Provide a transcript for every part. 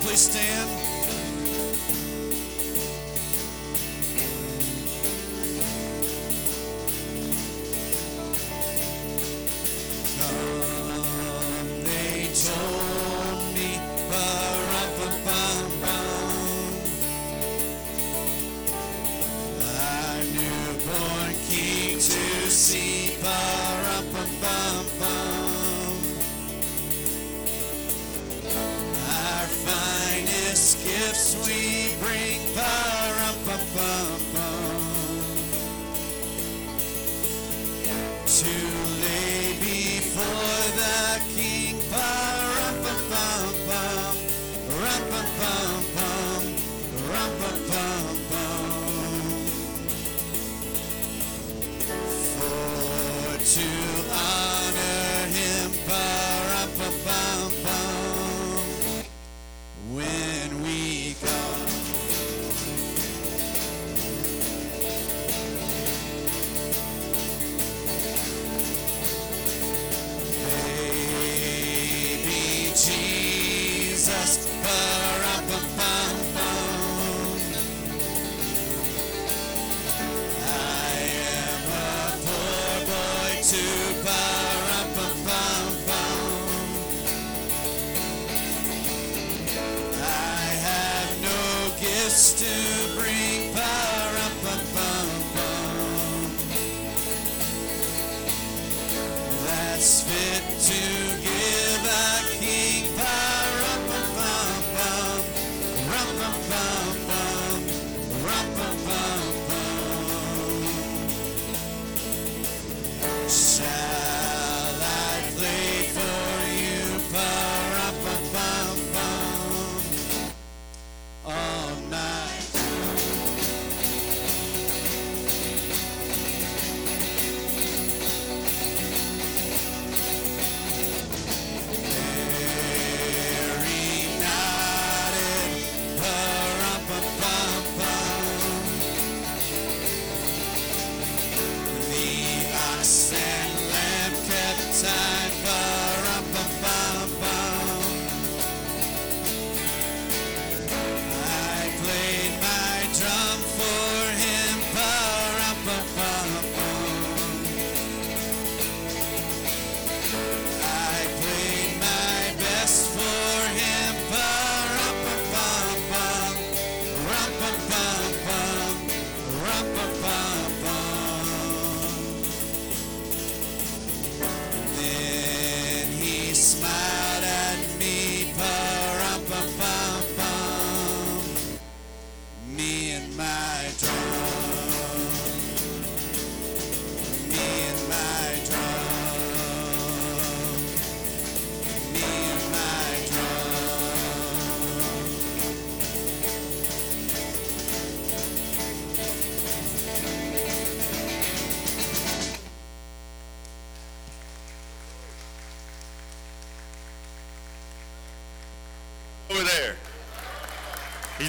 please stand?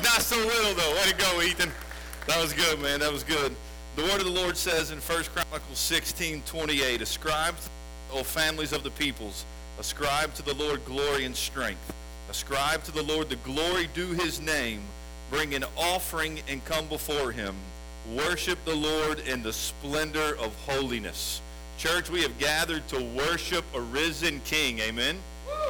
He's not so little though. Way to go, Ethan. That was good, man. That was good. The word of the Lord says in 1 Chronicles 16, 28, Ascribe, O families of the peoples, ascribe to the Lord glory and strength. Ascribe to the Lord the glory due his name. Bring an offering and come before him. Worship the Lord in the splendor of holiness. Church, we have gathered to worship a risen King. Amen.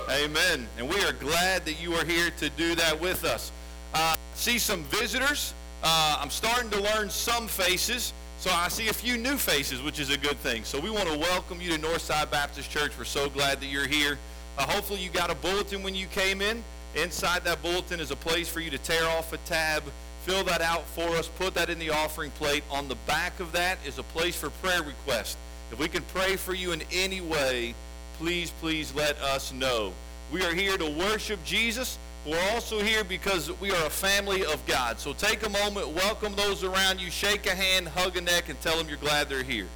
Amen. And we are glad that you are here to do that with us. Uh, see some visitors. Uh, I'm starting to learn some faces. So I see a few new faces, which is a good thing. So we want to welcome you to Northside Baptist Church. We're so glad that you're here. Uh, hopefully you got a bulletin when you came in. Inside that bulletin is a place for you to tear off a tab, fill that out for us, put that in the offering plate. On the back of that is a place for prayer requests. If we can pray for you in any way, please, please let us know. We are here to worship Jesus. We're also here because we are a family of God. So take a moment, welcome those around you, shake a hand, hug a neck, and tell them you're glad they're here.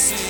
Nature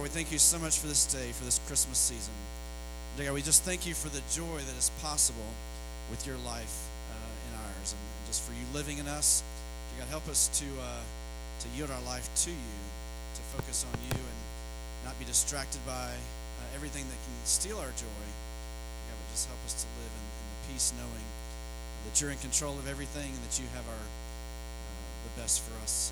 God, we thank you so much for this day, for this Christmas season. Dear God, we just thank you for the joy that is possible with your life uh, in ours, and just for you living in us. Dear God, help us to uh, to yield our life to you, to focus on you, and not be distracted by uh, everything that can steal our joy. God, but just help us to live in, in the peace, knowing that you're in control of everything and that you have our uh, the best for us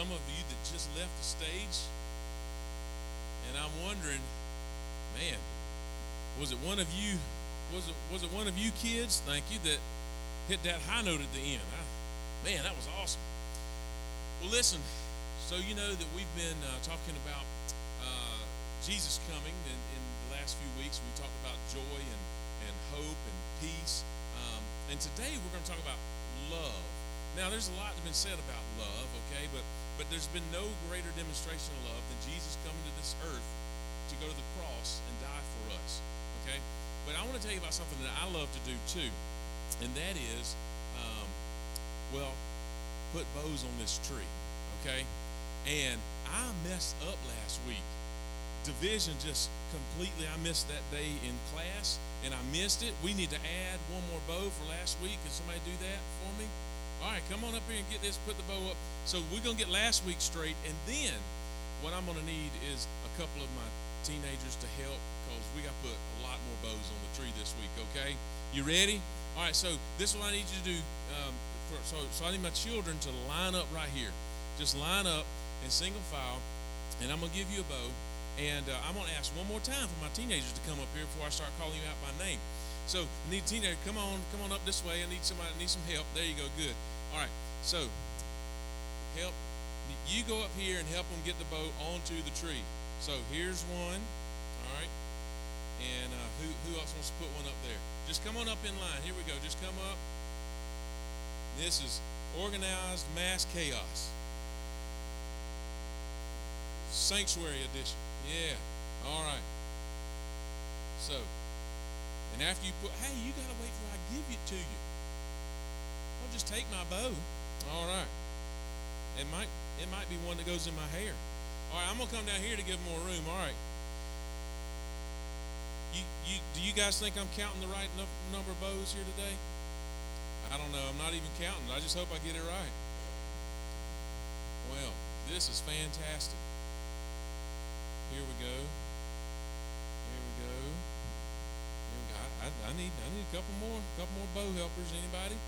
some of you that just left the stage, and I'm wondering, man, was it one of you? Was it was it one of you kids? Thank you that hit that high note at the end. I, man, that was awesome. Well, listen. So you know that we've been uh, talking about uh, Jesus coming in, in the last few weeks. We talked about joy and and hope and peace. Um, and today we're going to talk about love. Now, there's a lot that's been said about love, okay, but but there's been no greater demonstration of love than Jesus coming to this earth to go to the cross and die for us, okay. But I want to tell you about something that I love to do too, and that is, um, well, put bows on this tree, okay. And I messed up last week. Division just completely. I missed that day in class, and I missed it. We need to add one more bow for last week. Can somebody do that for me? All right, come on up here and get this, put the bow up. So we're going to get last week straight. And then what I'm going to need is a couple of my teenagers to help because we got to put a lot more bows on the tree this week, okay? You ready? All right, so this is what I need you to do. Um, for, so, so I need my children to line up right here. Just line up in single file, and I'm going to give you a bow. And uh, I'm going to ask one more time for my teenagers to come up here before I start calling you out by name. So I need teenager. Come on, come on up this way. I need somebody. I need some help. There you go. Good. All right. So help. You go up here and help them get the boat onto the tree. So here's one. All right. And uh, who who else wants to put one up there? Just come on up in line. Here we go. Just come up. This is organized mass chaos. Sanctuary edition. Yeah. All right. So, and after you put, hey, you gotta wait till I give it to you. I'll just take my bow. All right. It might it might be one that goes in my hair. All right, I'm gonna come down here to give more room. All right. You you do you guys think I'm counting the right number of bows here today? I don't know. I'm not even counting. I just hope I get it right. Well, this is fantastic. Here we go. I, I, need I need a couple more, a couple more bow helpers. Anybody?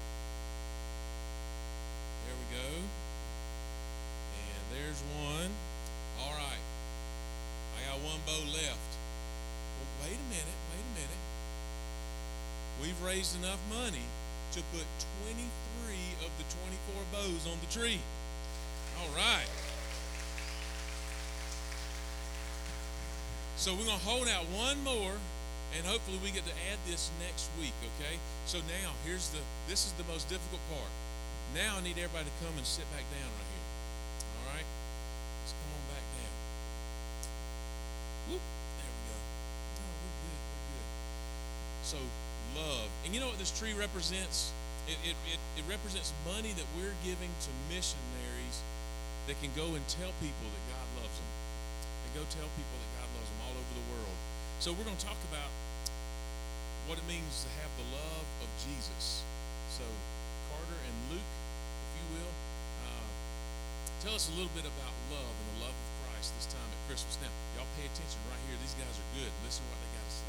There we go. And there's one. All right. I got one bow left. Well, wait a minute. Wait a minute. We've raised enough money to put 23 of the 24 bows on the tree. All right. So we're going to hold out one more, and hopefully we get to add this next week, okay? So now, here's the, this is the most difficult part. Now I need everybody to come and sit back down right here. All right? Let's come on back down. Whoop. There we go. Oh, we're good. We're good. So, love. And you know what this tree represents? It, it, it, it represents money that we're giving to missionaries that can go and tell people that God loves them. And go tell people that God loves them all over the world. So we're going to talk about what it means to have the love of Jesus. So Carter and Luke, if you will, uh, tell us a little bit about love and the love of Christ this time at Christmas. Now, y'all pay attention right here. These guys are good. Listen to what they got to say.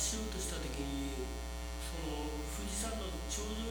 しようとした時にその富士山の頂上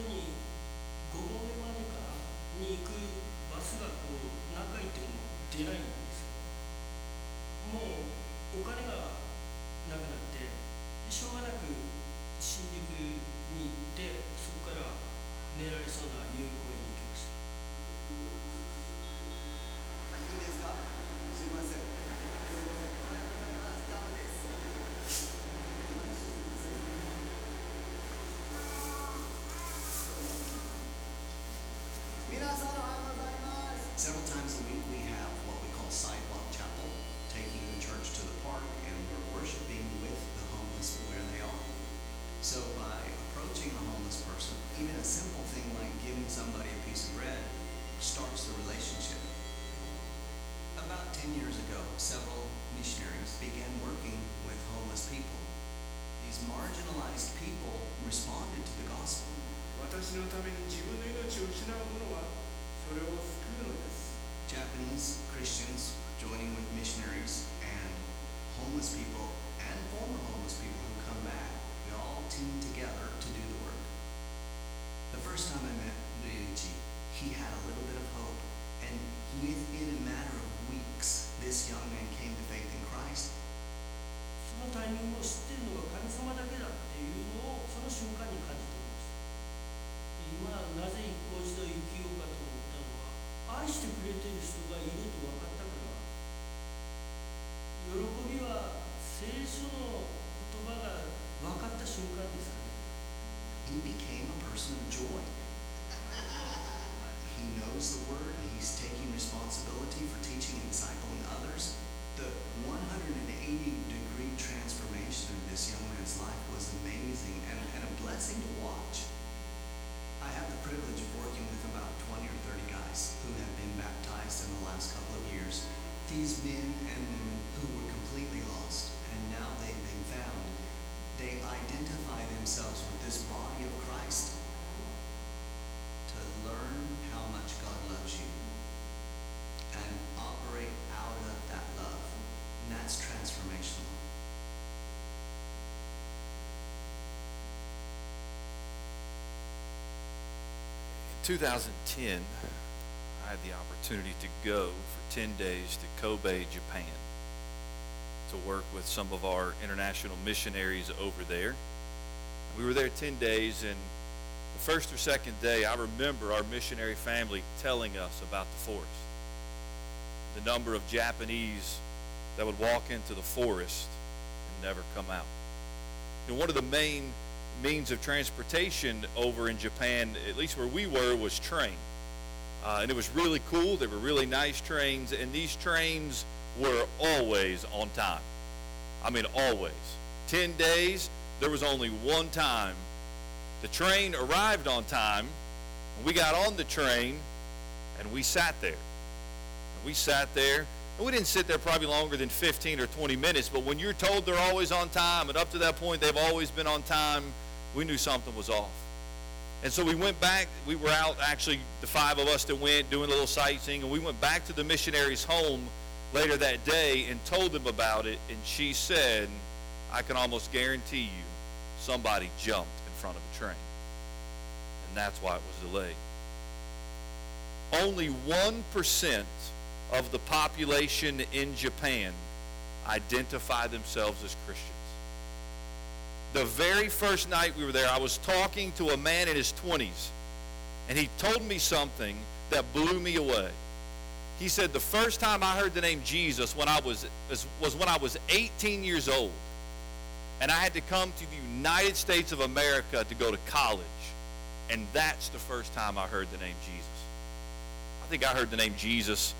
私のために自分の命を失う者はそれを救うのです Japanese Christians joining with missionaries and homeless people 2010, I had the opportunity to go for 10 days to Kobe, Japan, to work with some of our international missionaries over there. We were there 10 days, and the first or second day, I remember our missionary family telling us about the forest. The number of Japanese that would walk into the forest and never come out. And one of the main means of transportation over in Japan, at least where we were, was train. Uh, and it was really cool. They were really nice trains, and these trains were always on time. I mean, always. 10 days, there was only one time. The train arrived on time, and we got on the train, and we sat there. And we sat there, and we didn't sit there probably longer than 15 or 20 minutes, but when you're told they're always on time, and up to that point they've always been on time, we knew something was off. And so we went back, we were out, actually, the five of us that went doing a little sightseeing, and we went back to the missionary's home later that day and told them about it, and she said, I can almost guarantee you somebody jumped in front of a train. And that's why it was delayed. Only 1% of the population in Japan identify themselves as Christians. The very first night we were there, I was talking to a man in his 20s, and he told me something that blew me away. He said the first time I heard the name Jesus when I was was when I was 18 years old, and I had to come to the United States of America to go to college, and that's the first time I heard the name Jesus. I think I heard the name Jesus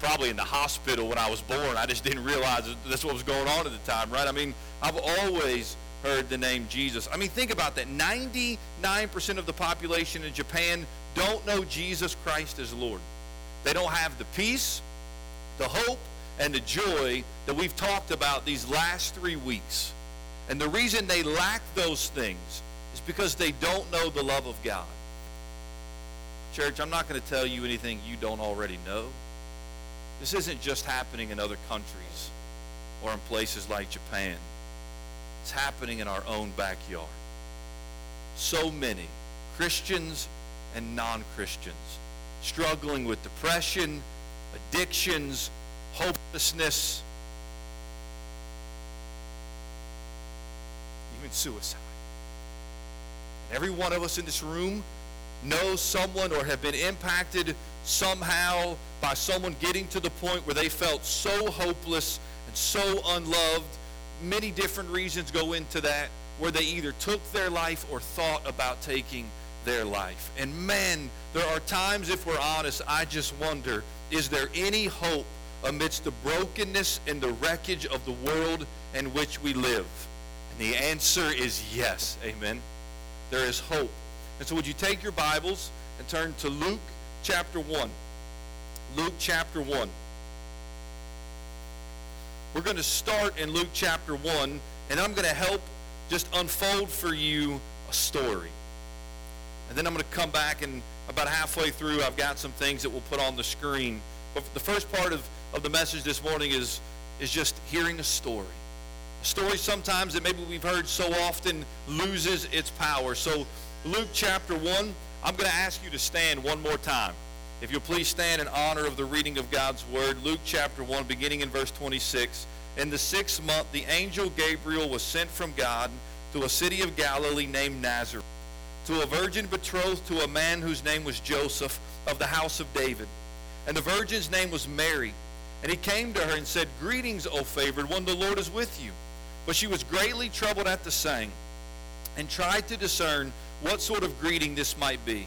probably in the hospital when I was born. I just didn't realize that's what was going on at the time, right? I mean, I've always heard the name Jesus. I mean, think about that. 99% of the population in Japan don't know Jesus Christ as Lord. They don't have the peace, the hope, and the joy that we've talked about these last three weeks. And the reason they lack those things is because they don't know the love of God. Church, I'm not going to tell you anything you don't already know. This isn't just happening in other countries or in places like Japan. It's happening in our own backyard. So many Christians and non-Christians struggling with depression, addictions, hopelessness, even suicide. And every one of us in this room knows someone or have been impacted somehow by someone getting to the point where they felt so hopeless and so unloved. Many different reasons go into that, where they either took their life or thought about taking their life. And man, there are times, if we're honest, I just wonder is there any hope amidst the brokenness and the wreckage of the world in which we live? And the answer is yes. Amen. There is hope. And so, would you take your Bibles and turn to Luke chapter 1? Luke chapter 1. We're going to start in Luke chapter 1, and I'm going to help just unfold for you a story. And then I'm going to come back and about halfway through, I've got some things that we'll put on the screen. But the first part of, of the message this morning is, is just hearing a story. A story sometimes that maybe we've heard so often loses its power. So Luke chapter 1, I'm going to ask you to stand one more time. If you'll please stand in honor of the reading of God's word, Luke chapter 1, beginning in verse 26. In the sixth month, the angel Gabriel was sent from God to a city of Galilee named Nazareth to a virgin betrothed to a man whose name was Joseph of the house of David. And the virgin's name was Mary. And he came to her and said, Greetings, O favored one, the Lord is with you. But she was greatly troubled at the saying, and tried to discern what sort of greeting this might be.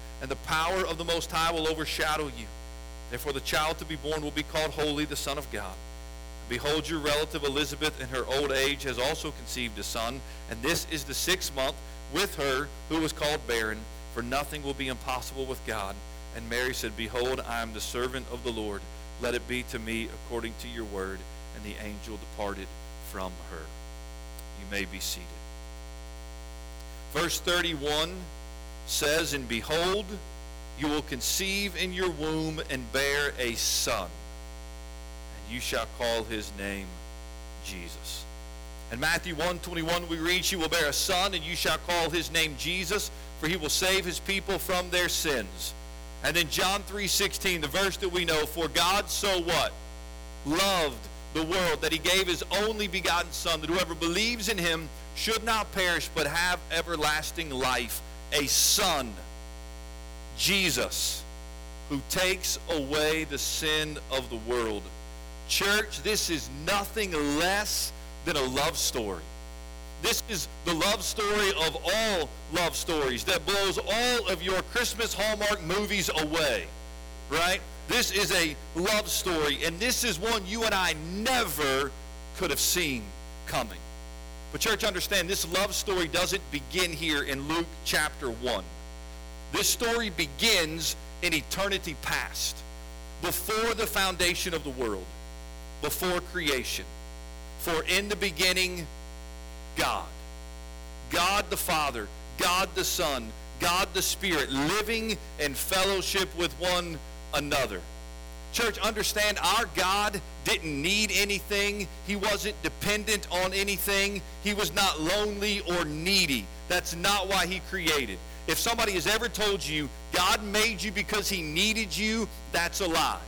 and the power of the Most High will overshadow you. Therefore the child to be born will be called Holy, the Son of God. Behold, your relative Elizabeth in her old age has also conceived a son, and this is the sixth month with her who was called barren for nothing will be impossible with God. And Mary said, Behold, I am the servant of the Lord. Let it be to me according to your word. And the angel departed from her. You may be seated. Verse 31 says, And behold, you will conceive in your womb and bear a son, and you shall call his name Jesus. In Matthew 1:21 we read, You will bear a son, and you shall call his name Jesus, for he will save his people from their sins. And in John 3:16, the verse that we know, for God so what? Loved the world that he gave his only begotten son that whoever believes in him should not perish but have everlasting life. A son, Jesus, who takes away the sin of the world. Church, this is nothing less than a love story. This is the love story of all love stories that blows all of your Christmas Hallmark movies away, right? This is a love story, and this is one you and I never could have seen coming. But, church, understand this love story doesn't begin here in Luke chapter 1. This story begins in eternity past, before the foundation of the world, before creation. For in the beginning, God. God the Father, God the Son, God the Spirit, living in fellowship with one another. Church, understand our God didn't need anything. He wasn't dependent on anything. He was not lonely or needy. That's not why he created. If somebody has ever told you God made you because he needed you, that's a lie.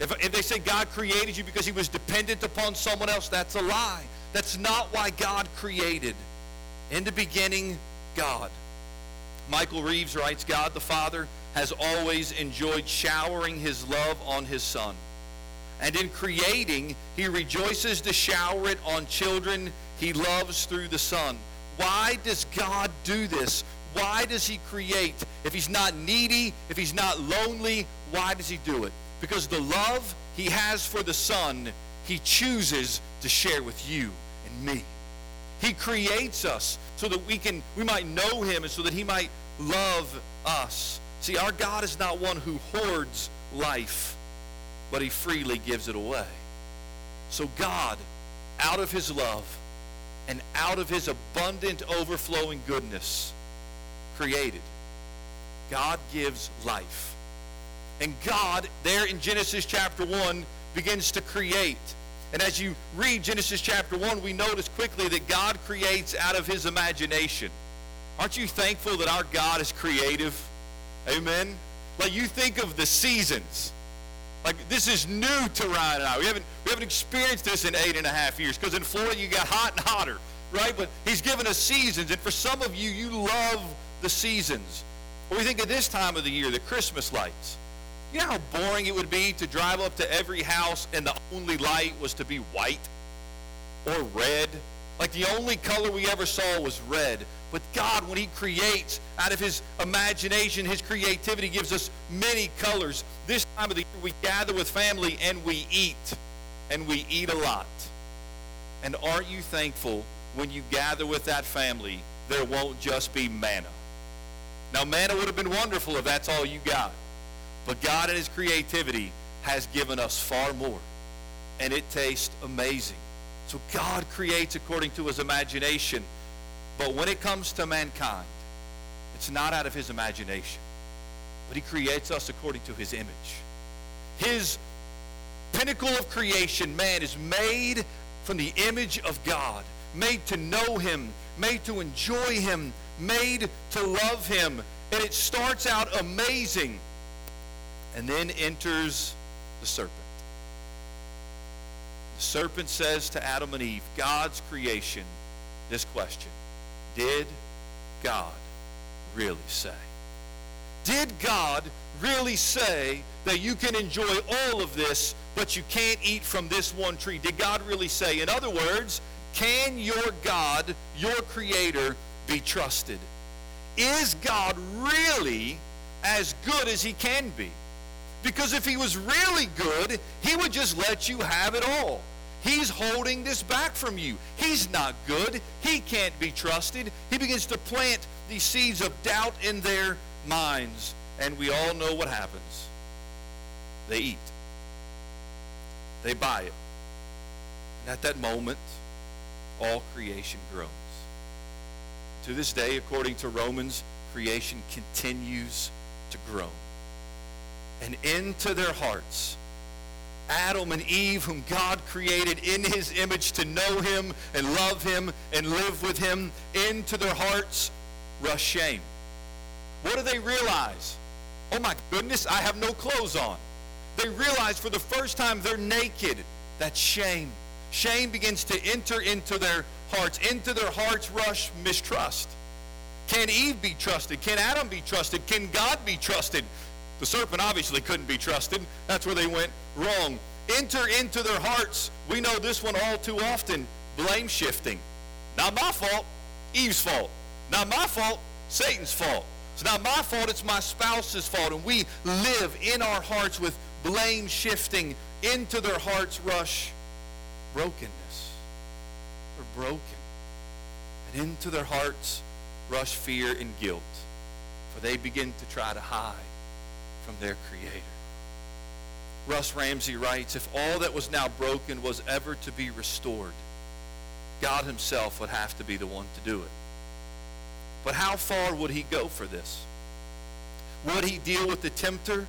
If, if they say God created you because he was dependent upon someone else, that's a lie. That's not why God created. In the beginning, God. Michael Reeves writes, God the Father has always enjoyed showering his love on his Son. And in creating, he rejoices to shower it on children he loves through the Son. Why does God do this? Why does he create? If he's not needy, if he's not lonely, why does he do it? Because the love he has for the Son, he chooses to share with you and me. He creates us so that we can we might know him and so that he might love us. See, our God is not one who hoards life, but he freely gives it away. So God, out of his love and out of his abundant overflowing goodness, created. God gives life. And God, there in Genesis chapter 1, begins to create. And as you read Genesis chapter 1, we notice quickly that God creates out of his imagination. Aren't you thankful that our God is creative? Amen? Like you think of the seasons. Like this is new to Ryan and I. We haven't, we haven't experienced this in eight and a half years because in Florida you got hot and hotter, right? But he's given us seasons. And for some of you, you love the seasons. When we think of this time of the year, the Christmas lights. You know how boring it would be to drive up to every house and the only light was to be white or red? Like the only color we ever saw was red. But God, when he creates out of his imagination, his creativity gives us many colors. This time of the year, we gather with family and we eat. And we eat a lot. And aren't you thankful when you gather with that family, there won't just be manna? Now, manna would have been wonderful if that's all you got. But God in his creativity has given us far more. And it tastes amazing. So God creates according to his imagination. But when it comes to mankind, it's not out of his imagination. But he creates us according to his image. His pinnacle of creation, man, is made from the image of God, made to know him, made to enjoy him, made to love him. And it starts out amazing and then enters the serpent. The serpent says to Adam and Eve, God's creation, this question Did God really say? Did God really say that you can enjoy all of this, but you can't eat from this one tree? Did God really say? In other words, can your God, your creator, be trusted? Is God really as good as he can be? Because if he was really good, he would just let you have it all. He's holding this back from you. He's not good. He can't be trusted. He begins to plant these seeds of doubt in their minds. And we all know what happens. They eat. They buy it. And at that moment, all creation groans. To this day, according to Romans, creation continues to groan. And into their hearts, Adam and Eve, whom God created in his image to know him and love him and live with him, into their hearts rush shame. What do they realize? Oh my goodness, I have no clothes on. They realize for the first time they're naked. That's shame. Shame begins to enter into their hearts. Into their hearts rush mistrust. Can Eve be trusted? Can Adam be trusted? Can God be trusted? The serpent obviously couldn't be trusted. That's where they went wrong. Enter into their hearts. We know this one all too often blame shifting. Not my fault, Eve's fault. Not my fault, Satan's fault. It's not my fault, it's my spouse's fault. And we live in our hearts with blame shifting. Into their hearts rush brokenness. They're broken. And into their hearts rush fear and guilt. For they begin to try to hide from their Creator. Russ Ramsey writes, if all that was now broken was ever to be restored, God himself would have to be the one to do it. But how far would he go for this? Would he deal with the tempter?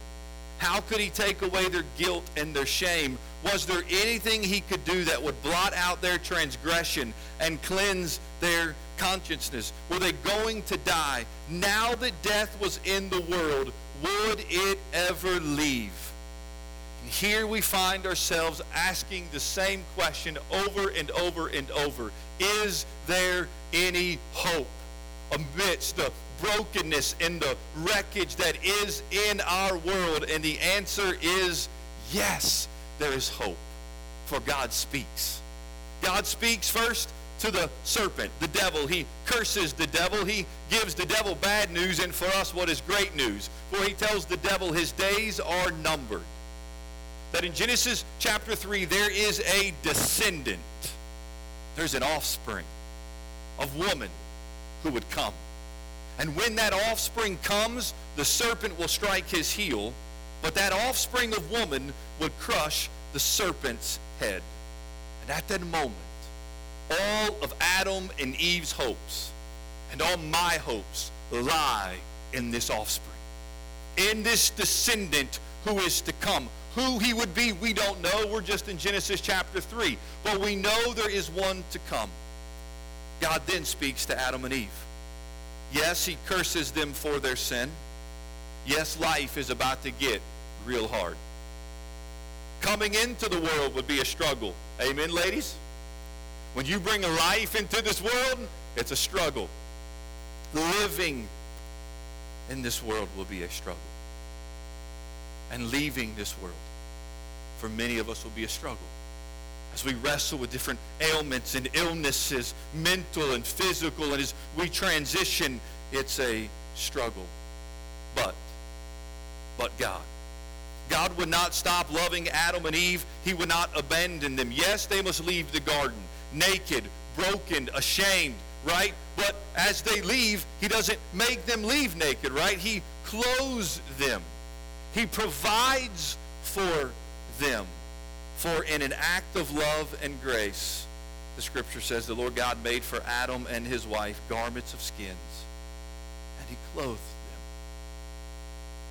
How could he take away their guilt and their shame? Was there anything he could do that would blot out their transgression and cleanse their consciousness? Were they going to die? Now that death was in the world, would it ever leave? And here we find ourselves asking the same question over and over and over. Is there any hope amidst the brokenness and the wreckage that is in our world? And the answer is yes, there is hope. For God speaks. God speaks first to the serpent, the devil. He curses the devil. He gives the devil bad news, and for us, what is great news? For he tells the devil his days are numbered. That in Genesis chapter 3, there is a descendant, there's an offspring of woman who would come. And when that offspring comes, the serpent will strike his heel, but that offspring of woman would crush the serpent's head. And at that moment, all of Adam and Eve's hopes and all my hopes lie in this offspring, in this descendant who is to come. Who he would be, we don't know. We're just in Genesis chapter 3. But we know there is one to come. God then speaks to Adam and Eve. Yes, he curses them for their sin. Yes, life is about to get real hard. Coming into the world would be a struggle. Amen, ladies? When you bring a life into this world, it's a struggle. Living in this world will be a struggle. And leaving this world, for many of us, will be a struggle. As we wrestle with different ailments and illnesses, mental and physical, and as we transition, it's a struggle. But, but God. God would not stop loving Adam and Eve. He would not abandon them. Yes, they must leave the garden naked, broken, ashamed, right? But as they leave, he doesn't make them leave naked, right? He clothes them. He provides for them. For in an act of love and grace, the scripture says the Lord God made for Adam and his wife garments of skins, and he clothed them.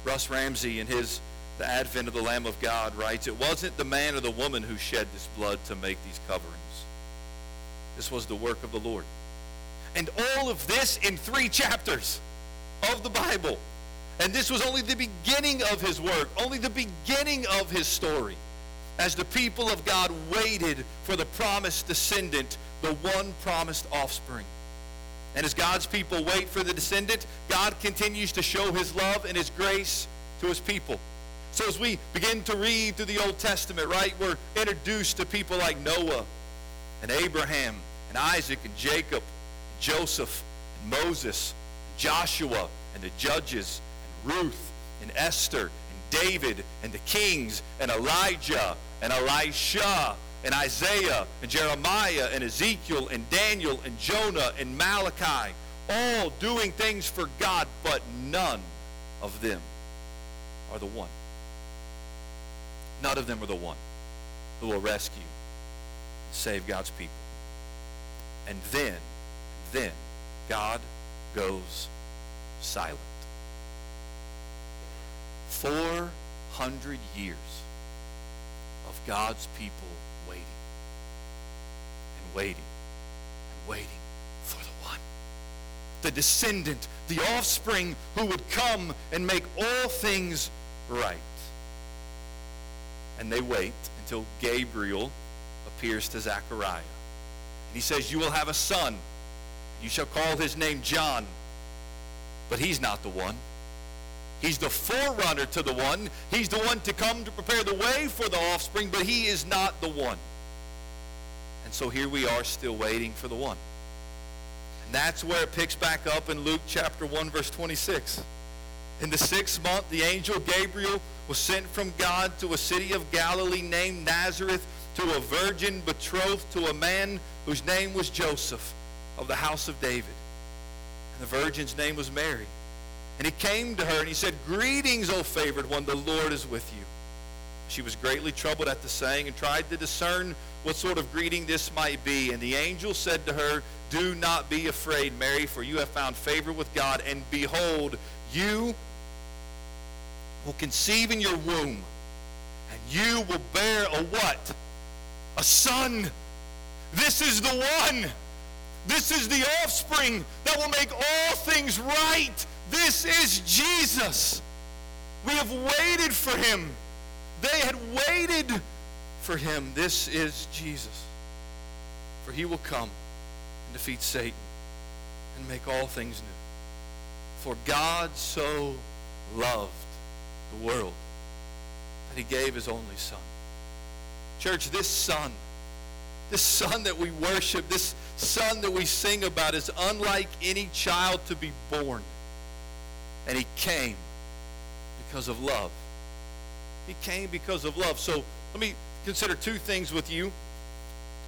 Russ Ramsey, in his The Advent of the Lamb of God, writes, It wasn't the man or the woman who shed this blood to make these coverings. This was the work of the Lord. And all of this in three chapters of the Bible. And this was only the beginning of his work, only the beginning of his story. As the people of God waited for the promised descendant, the one promised offspring. And as God's people wait for the descendant, God continues to show his love and his grace to his people. So as we begin to read through the Old Testament, right, we're introduced to people like Noah and Abraham and Isaac and Jacob, and Joseph and Moses, and Joshua and the judges and Ruth and Esther and David and the kings and Elijah and Elisha and Isaiah and Jeremiah and Ezekiel and Daniel and Jonah and Malachi, all doing things for God, but none of them are the one. None of them are the one who will rescue, save God's people. And then, then, God goes silent. 400 years of God's people waiting and waiting and waiting for the one. The descendant, the offspring who would come and make all things right. And they wait until Gabriel appears to Zechariah. And he says, You will have a son. You shall call his name John. But he's not the one. He's the forerunner to the one. He's the one to come to prepare the way for the offspring, but he is not the one. And so here we are still waiting for the one. And that's where it picks back up in Luke chapter 1, verse 26. In the sixth month, the angel Gabriel was sent from God to a city of Galilee named Nazareth to a virgin betrothed to a man whose name was Joseph of the house of David. And the virgin's name was Mary. And he came to her and he said, Greetings, O favored one, the Lord is with you. She was greatly troubled at the saying and tried to discern what sort of greeting this might be. And the angel said to her, Do not be afraid, Mary, for you have found favor with God. And behold, you will conceive in your womb, and you will bear a what? A son. This is the one. This is the offspring that will make all things right. This is Jesus. We have waited for him. They had waited for him. This is Jesus. For he will come and defeat Satan and make all things new. For God so loved the world that he gave his only son. Church, this son, this son that we worship, this son that we sing about is unlike any child to be born. And he came because of love. He came because of love. So let me consider two things with you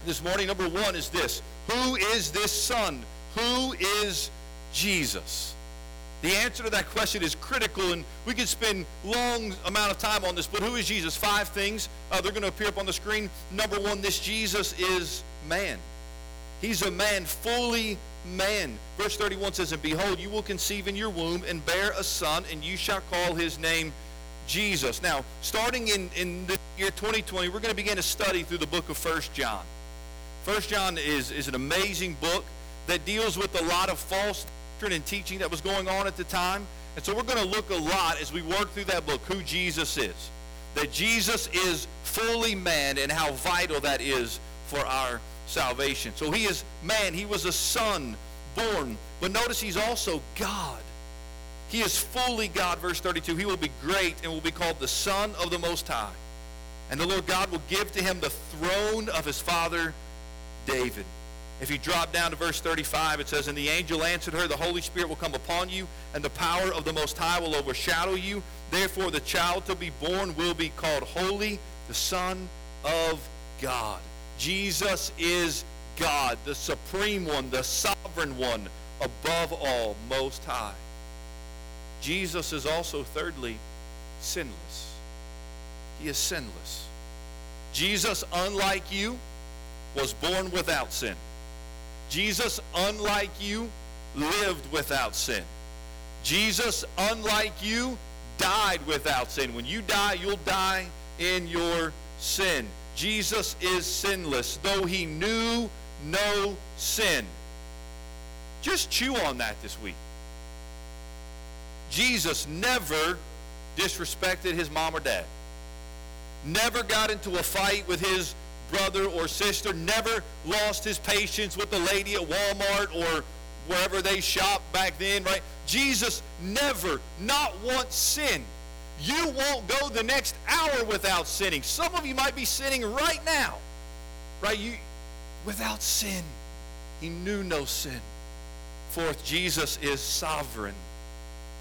this morning. Number one is this Who is this son? Who is Jesus? The answer to that question is critical, and we could spend long amount of time on this. But who is Jesus? Five things. Uh, they're going to appear up on the screen. Number one, this Jesus is man. He's a man, fully man. Verse 31 says, And behold, you will conceive in your womb and bear a son, and you shall call his name Jesus. Now, starting in, in the year 2020, we're going to begin a study through the book of First John. First John is, is an amazing book that deals with a lot of false doctrine and teaching that was going on at the time. And so we're going to look a lot as we work through that book who Jesus is. That Jesus is fully man and how vital that is for our salvation. So he is man. He was a son born. But notice he's also God. He is fully God, verse 32. He will be great and will be called the Son of the Most High. And the Lord God will give to him the throne of his father David. If you drop down to verse 35, it says, And the angel answered her, The Holy Spirit will come upon you, and the power of the Most High will overshadow you. Therefore, the child to be born will be called Holy, the Son of God. Jesus is God, the supreme one, the sovereign one, above all, most high. Jesus is also, thirdly, sinless. He is sinless. Jesus, unlike you, was born without sin. Jesus, unlike you, lived without sin. Jesus, unlike you, died without sin. When you die, you'll die in your sin. Jesus is sinless, though he knew no sin. Just chew on that this week. Jesus never disrespected his mom or dad. Never got into a fight with his brother or sister. Never lost his patience with the lady at Walmart or wherever they shopped back then, right? Jesus never, not once sinned. You won't go the next hour without sinning. Some of you might be sinning right now. Right? You without sin. He knew no sin. Fourth, Jesus is sovereign.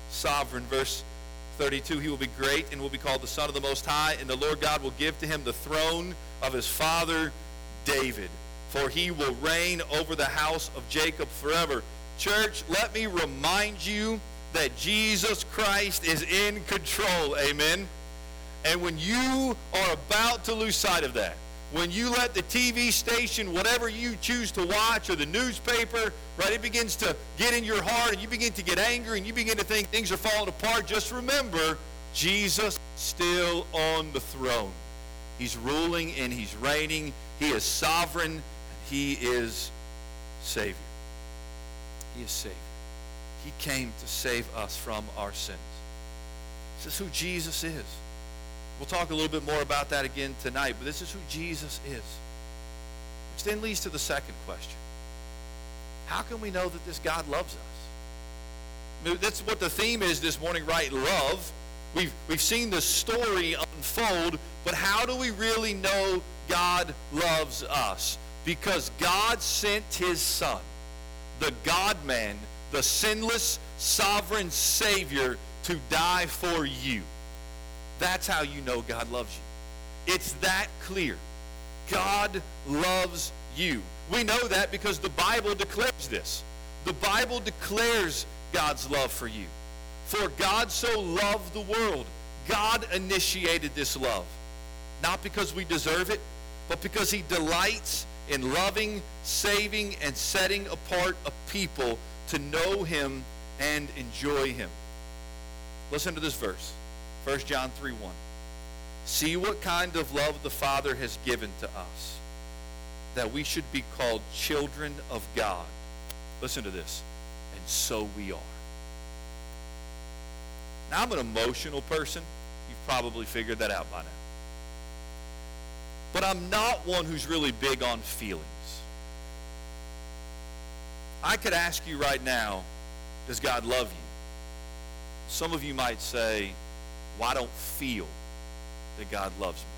Sovereign. Verse 32, he will be great and will be called the Son of the Most High, and the Lord God will give to him the throne of his father David, for he will reign over the house of Jacob forever. Church, let me remind you that Jesus Christ is in control. Amen. And when you are about to lose sight of that, when you let the TV station, whatever you choose to watch, or the newspaper, right, it begins to get in your heart and you begin to get angry and you begin to think things are falling apart, just remember Jesus still on the throne. He's ruling and he's reigning. He is sovereign. He is Savior. He is Savior. He came to save us from our sins. This is who Jesus is. We'll talk a little bit more about that again tonight, but this is who Jesus is. Which then leads to the second question. How can we know that this God loves us? I mean, that's what the theme is this morning, right? Love. We've, we've seen the story unfold, but how do we really know God loves us? Because God sent his son, the God-man, the sinless, sovereign Savior, to die for you. That's how you know God loves you. It's that clear. God loves you. We know that because the Bible declares this. The Bible declares God's love for you. For God so loved the world. God initiated this love. not because we deserve it, but because he delights in loving, saving, and setting apart a people to know him and enjoy him. Listen to this verse 1 John 3 1. See what kind of love the Father has given to us, that we should be called children of God. Listen to this. And so we are. Now, I'm an emotional person. You've probably figured that out by now. But I'm not one who's really big on feelings. I could ask you right now, does God love you? Some of you might say, well, I don't feel that God loves me.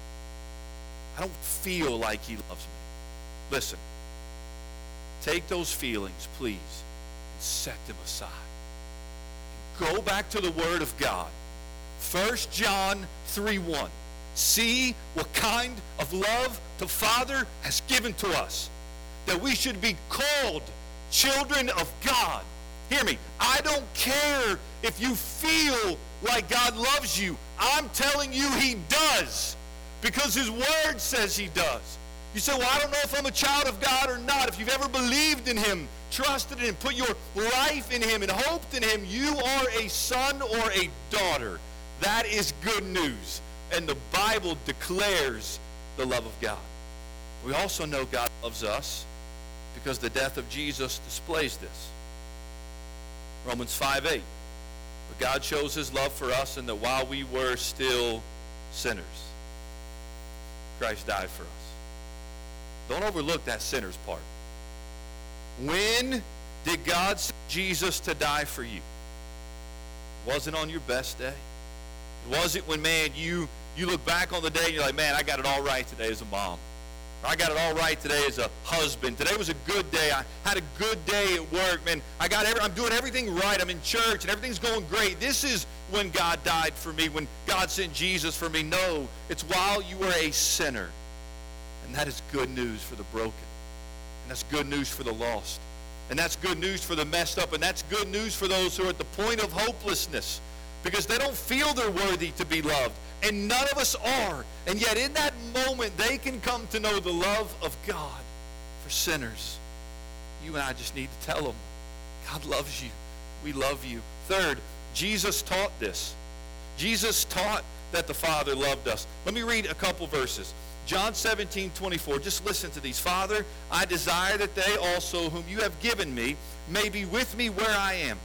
I don't feel like he loves me. Listen, take those feelings, please, and set them aside. Go back to the Word of God. 1 John 3 1. See what kind of love the Father has given to us, that we should be called children of God. Hear me. I don't care if you feel like God loves you. I'm telling you he does because his word says he does. You say, well, I don't know if I'm a child of God or not. If you've ever believed in him, trusted in him, put your life in him, and hoped in him, you are a son or a daughter. That is good news. And the Bible declares the love of God. We also know God loves us because the death of Jesus displays this. Romans 5 8. God shows his love for us in that while we were still sinners, Christ died for us. Don't overlook that sinners part. When did God send Jesus to die for you? It wasn't on your best day. It wasn't when, man, you, you look back on the day and you're like, man, I got it all right today as a mom. I got it all right today as a husband. Today was a good day. I had a good day at work, man. I got every, I'm doing everything right. I'm in church and everything's going great. This is when God died for me, when God sent Jesus for me. No, it's while you were a sinner. And that is good news for the broken. And that's good news for the lost. And that's good news for the messed up. And that's good news for those who are at the point of hopelessness because they don't feel they're worthy to be loved. And none of us are. And yet in that moment, they can come to know the love of God for sinners. You and I just need to tell them, God loves you. We love you. Third, Jesus taught this. Jesus taught that the Father loved us. Let me read a couple verses. John 17, 24. Just listen to these. Father, I desire that they also, whom you have given me, may be with me where I am,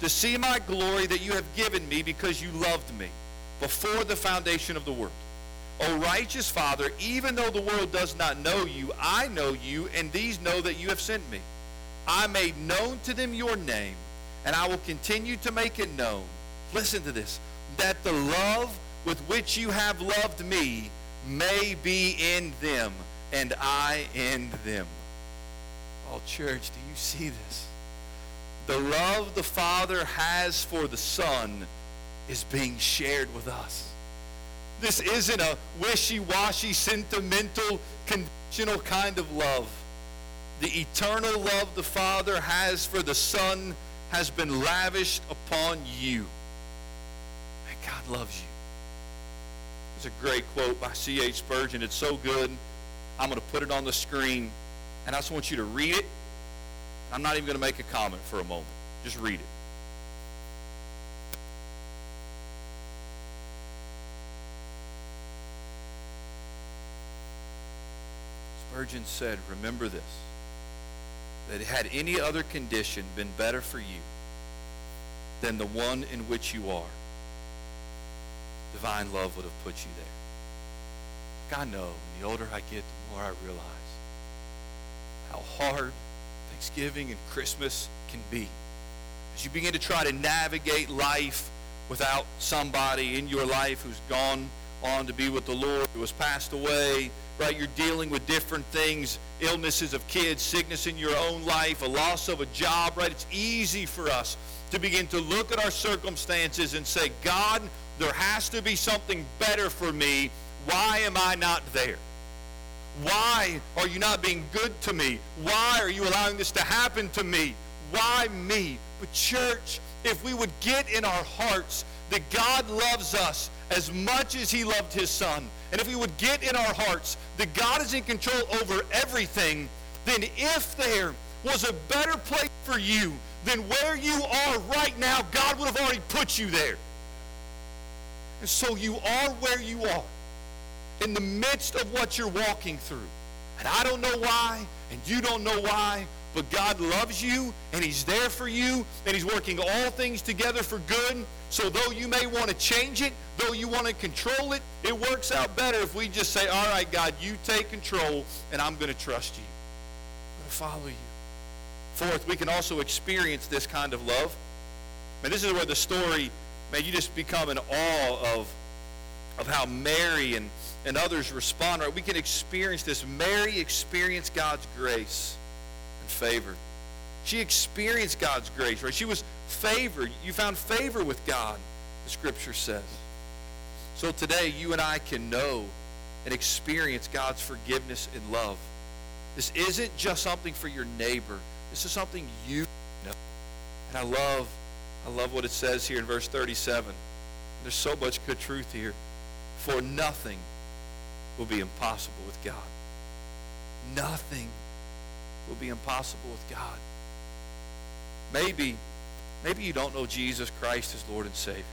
to see my glory that you have given me because you loved me before the foundation of the world. O righteous Father, even though the world does not know you, I know you, and these know that you have sent me. I made known to them your name, and I will continue to make it known. Listen to this. That the love with which you have loved me may be in them, and I in them. Oh, church, do you see this? The love the Father has for the Son is being shared with us. This isn't a wishy-washy, sentimental, conditional kind of love. The eternal love the Father has for the Son has been lavished upon you. And God loves you. It's a great quote by C.H. Spurgeon. It's so good. I'm going to put it on the screen, and I just want you to read it. I'm not even going to make a comment for a moment. Just read it. Spurgeon said, Remember this, that had any other condition been better for you than the one in which you are, divine love would have put you there. Like I know, the older I get, the more I realize how hard Thanksgiving and Christmas can be. As you begin to try to navigate life without somebody in your life who's gone on to be with the Lord, who has passed away, right? You're dealing with different things, illnesses of kids, sickness in your own life, a loss of a job, right? It's easy for us to begin to look at our circumstances and say, God, there has to be something better for me. Why am I not there? Why are you not being good to me? Why are you allowing this to happen to me? Why me? But church, if we would get in our hearts that God loves us as much as he loved his son, and if we would get in our hearts that God is in control over everything, then if there was a better place for you than where you are right now, God would have already put you there. And so you are where you are in the midst of what you're walking through. And I don't know why, and you don't know why, but God loves you, and He's there for you, and He's working all things together for good. So though you may want to change it, though you want to control it, it works out better if we just say, all right, God, you take control, and I'm going to trust you. I'm going to follow you. Fourth, we can also experience this kind of love. Man, this is where the story, man, you just become in awe of, of how Mary and, and others respond. Right? We can experience this. Mary experienced God's grace and favor. She experienced God's grace, right? She was favored. You found favor with God, the scripture says. So today, you and I can know and experience God's forgiveness and love. This isn't just something for your neighbor. This is something you know. And I love, I love what it says here in verse 37. There's so much good truth here. For nothing will be impossible with God. Nothing will be impossible with God. Maybe, maybe you don't know Jesus Christ as Lord and Savior.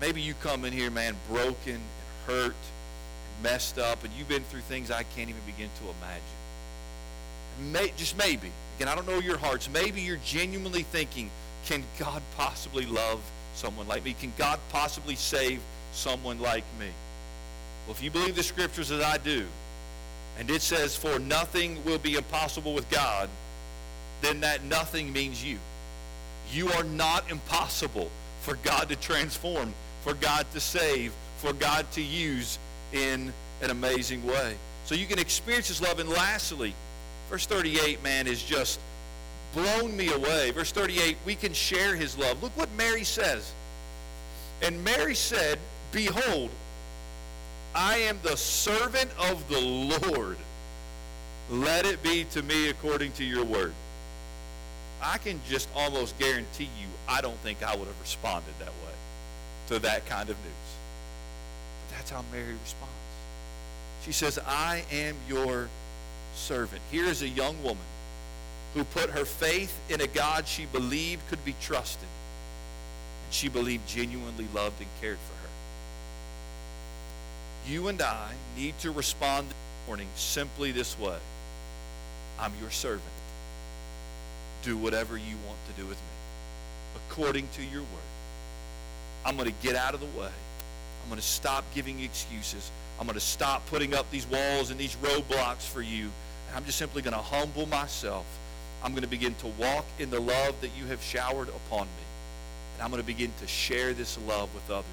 Maybe you come in here, man, broken and hurt and messed up, and you've been through things I can't even begin to imagine. May, just maybe, again, I don't know your hearts, maybe you're genuinely thinking, can God possibly love someone like me? Can God possibly save someone like me? Well, if you believe the scriptures as I do, and it says, for nothing will be impossible with God, then that nothing means you. You are not impossible for God to transform, for God to save, for God to use in an amazing way. So you can experience His love. And lastly, verse 38, man, is just blown me away. Verse 38, we can share His love. Look what Mary says. And Mary said, Behold, I am the servant of the Lord. Let it be to me according to your word. I can just almost guarantee you, I don't think I would have responded that way to that kind of news. But that's how Mary responds. She says, I am your servant. Here is a young woman who put her faith in a God she believed could be trusted. And she believed genuinely loved and cared for. You and I need to respond this morning simply this way I'm your servant. Do whatever you want to do with me, according to your word. I'm going to get out of the way. I'm going to stop giving excuses. I'm going to stop putting up these walls and these roadblocks for you. And I'm just simply going to humble myself. I'm going to begin to walk in the love that you have showered upon me. And I'm going to begin to share this love with others.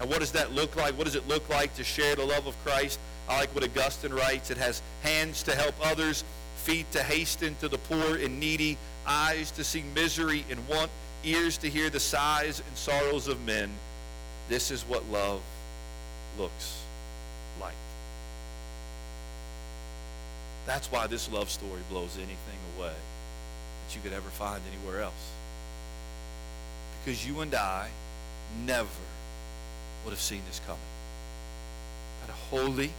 And what does that look like? What does it look like to share the love of Christ? I like what Augustine writes. It has hands to help others, feet to hasten to the poor and needy, eyes to see misery and want, ears to hear the sighs and sorrows of men. This is what love looks like. That's why this love story blows anything away that you could ever find anywhere else. Because you and I never would have seen this coming. But a holy,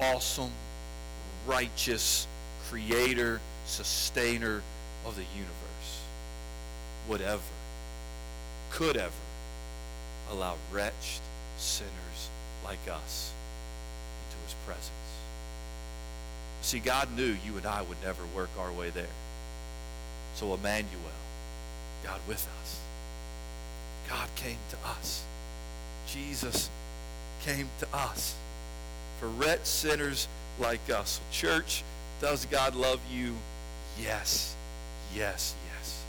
awesome, righteous creator, sustainer of the universe would ever, could ever allow wretched sinners like us into his presence. See, God knew you and I would never work our way there. So Emmanuel, God with us, God came to us. Jesus came to us for wretched sinners like us. Church, does God love you? Yes, yes, yes.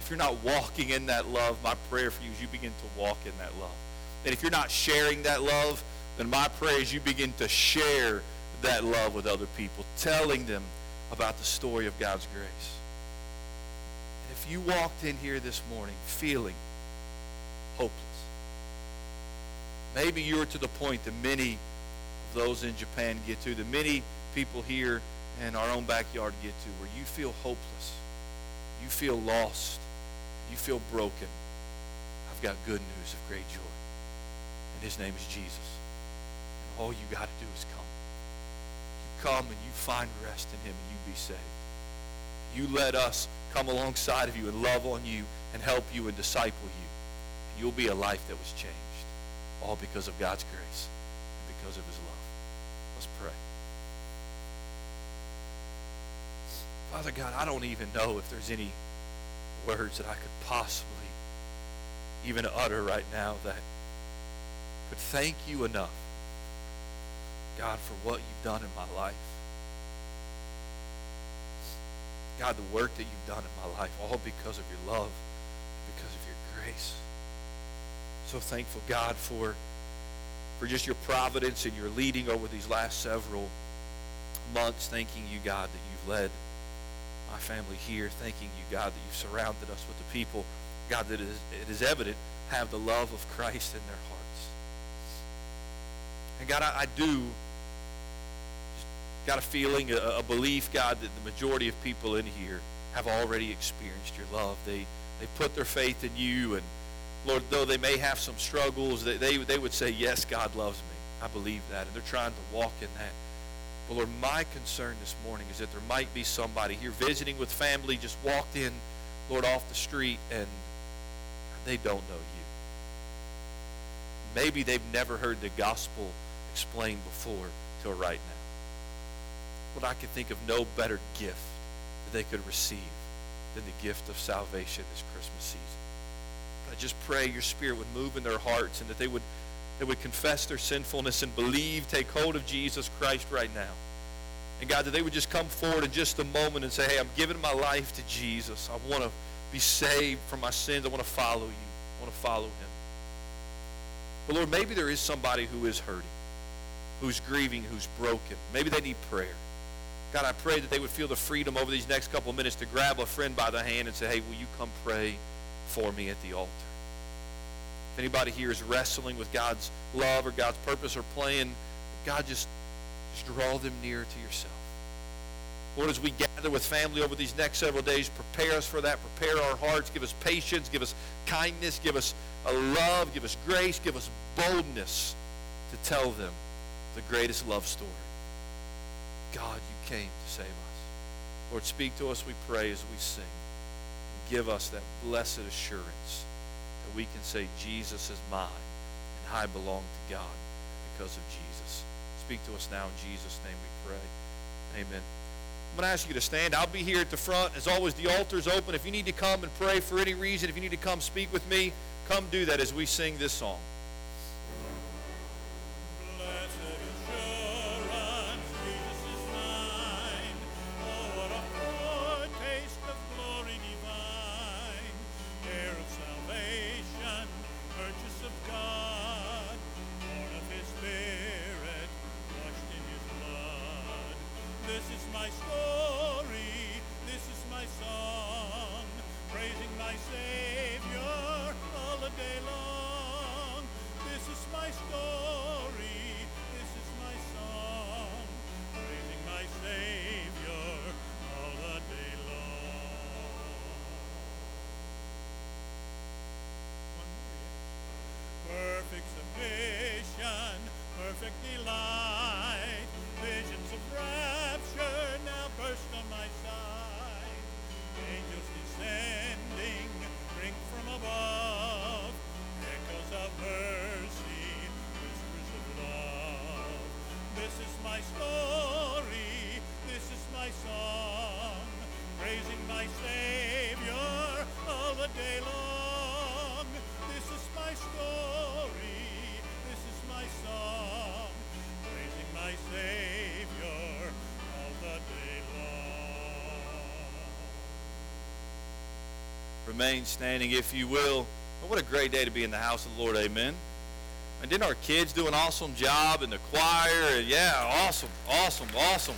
If you're not walking in that love, my prayer for you is you begin to walk in that love. And if you're not sharing that love, then my prayer is you begin to share that love with other people, telling them about the story of God's grace. And if you walked in here this morning feeling hopeless, maybe you're to the point that many of those in Japan get to, that many people here in our own backyard get to, where you feel hopeless, you feel lost, you feel broken. I've got good news of great joy. and his name is Jesus. And all you got to do is come. You come and you find rest in him and you be saved. You let us come alongside of you and love on you and help you and disciple you. And you'll be a life that was changed. All because of God's grace and because of his love. Let's pray. Father God, I don't even know if there's any words that I could possibly even utter right now that could thank you enough, God, for what you've done in my life. God, the work that you've done in my life, all because of your love, because of your grace. So thankful, God, for, for just your providence and your leading over these last several months. Thanking you, God, that you've led my family here. Thanking you, God, that you've surrounded us with the people, God, that it is, it is evident have the love of Christ in their hearts. And God, I, I do got a feeling, a, a, belief, God, that the majority of people in here have already experienced your love. They they put their faith in you, and Lord, though they may have some struggles, they they, they would say, "Yes, God loves me. I believe that," and they're trying to walk in that. But Lord, my concern this morning is that there might be somebody here visiting with family, just walked in, Lord, off the street, and they don't know you. Maybe they've never heard the gospel explained before till right now. Lord, I can think of no better gift that they could receive than the gift of salvation this Christmas season. Just pray your Spirit would move in their hearts and that they would, they would confess their sinfulness and believe, take hold of Jesus Christ right now. And God, that they would just come forward in just a moment and say, hey, I'm giving my life to Jesus. I want to be saved from my sins. I want to follow you. I want to follow him. But Lord, maybe there is somebody who is hurting, who's grieving, who's broken. Maybe they need prayer. God, I pray that they would feel the freedom over these next couple of minutes to grab a friend by the hand and say, hey, will you come pray for me at the altar? Anybody here is wrestling with God's love or God's purpose or plan, God, just, just draw them near to yourself. Lord, as we gather with family over these next several days, prepare us for that. Prepare our hearts. Give us patience. Give us kindness. Give us a love. Give us grace. Give us boldness to tell them the greatest love story. God, you came to save us. Lord, speak to us, we pray, as we sing. Give us that blessed assurance we can say, Jesus is mine, and I belong to God because of Jesus. Speak to us now in Jesus' name we pray. Amen. I'm going to ask you to stand. I'll be here at the front. As always, the altar's open. If you need to come and pray for any reason, if you need to come speak with me, come do that as we sing this song. Remain standing if you will. what a great day to be in the house of the Lord. Amen. And didn't our kids do an awesome job in the choir? Yeah, awesome, awesome, awesome.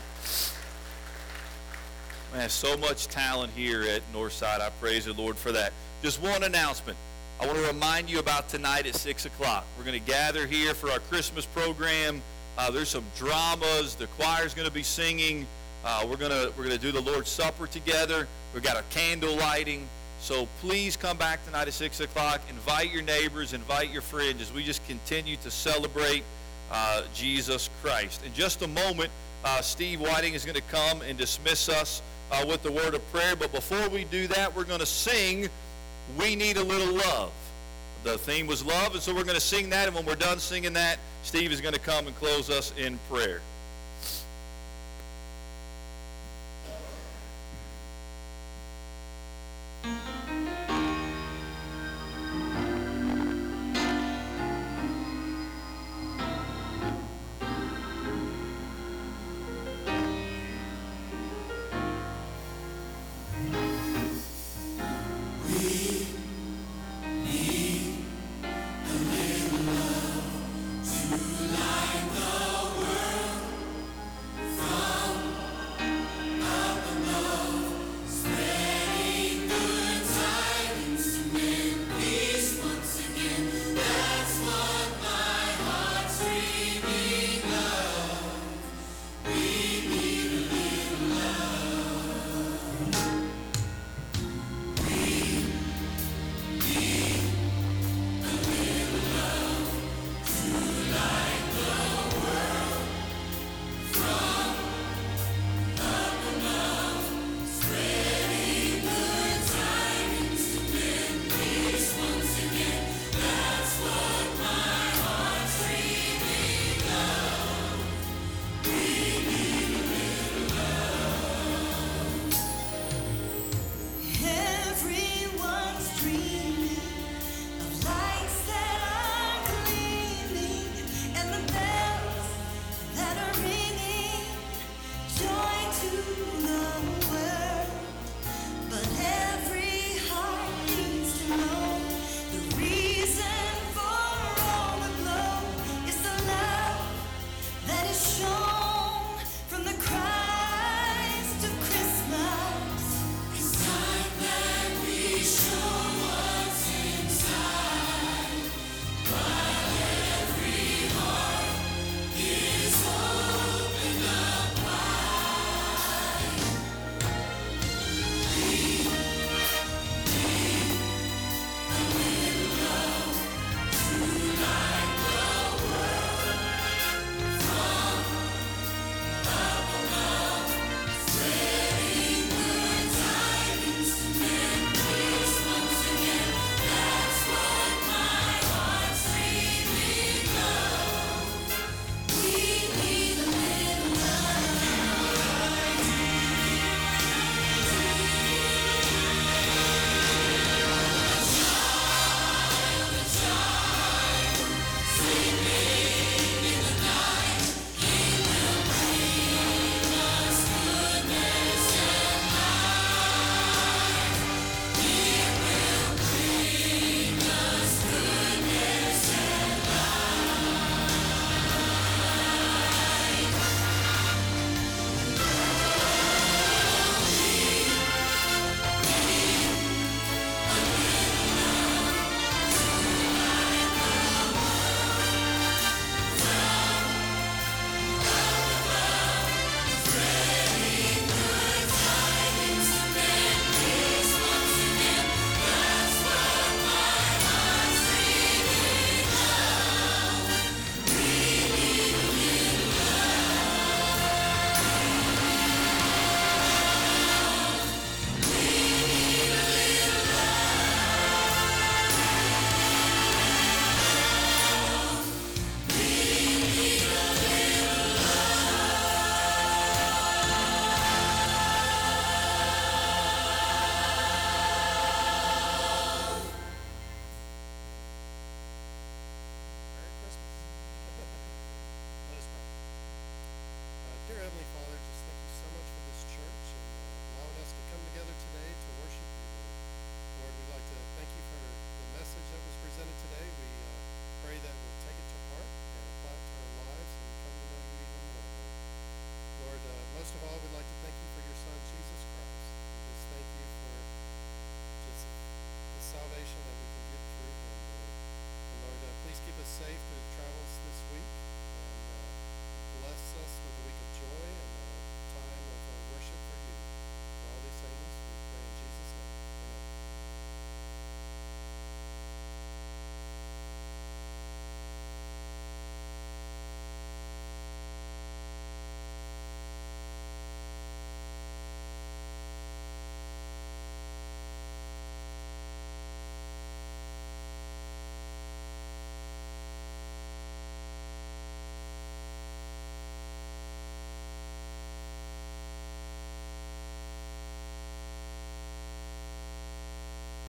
Man, so much talent here at Northside. I praise the Lord for that. Just one announcement. I want to remind you about tonight at 6 o'clock. We're going to gather here for our Christmas program. Uh, there's some dramas. The choir's going to be singing. Uh, we're going to we're going to do the Lord's Supper together. We've got a candle lighting. So please come back tonight at 6 o'clock. Invite your neighbors, invite your friends as we just continue to celebrate uh, Jesus Christ. In just a moment, uh, Steve Whiting is going to come and dismiss us uh, with the word of prayer. But before we do that, we're going to sing We Need a Little Love. The theme was love, and so we're going to sing that. And when we're done singing that, Steve is going to come and close us in prayer.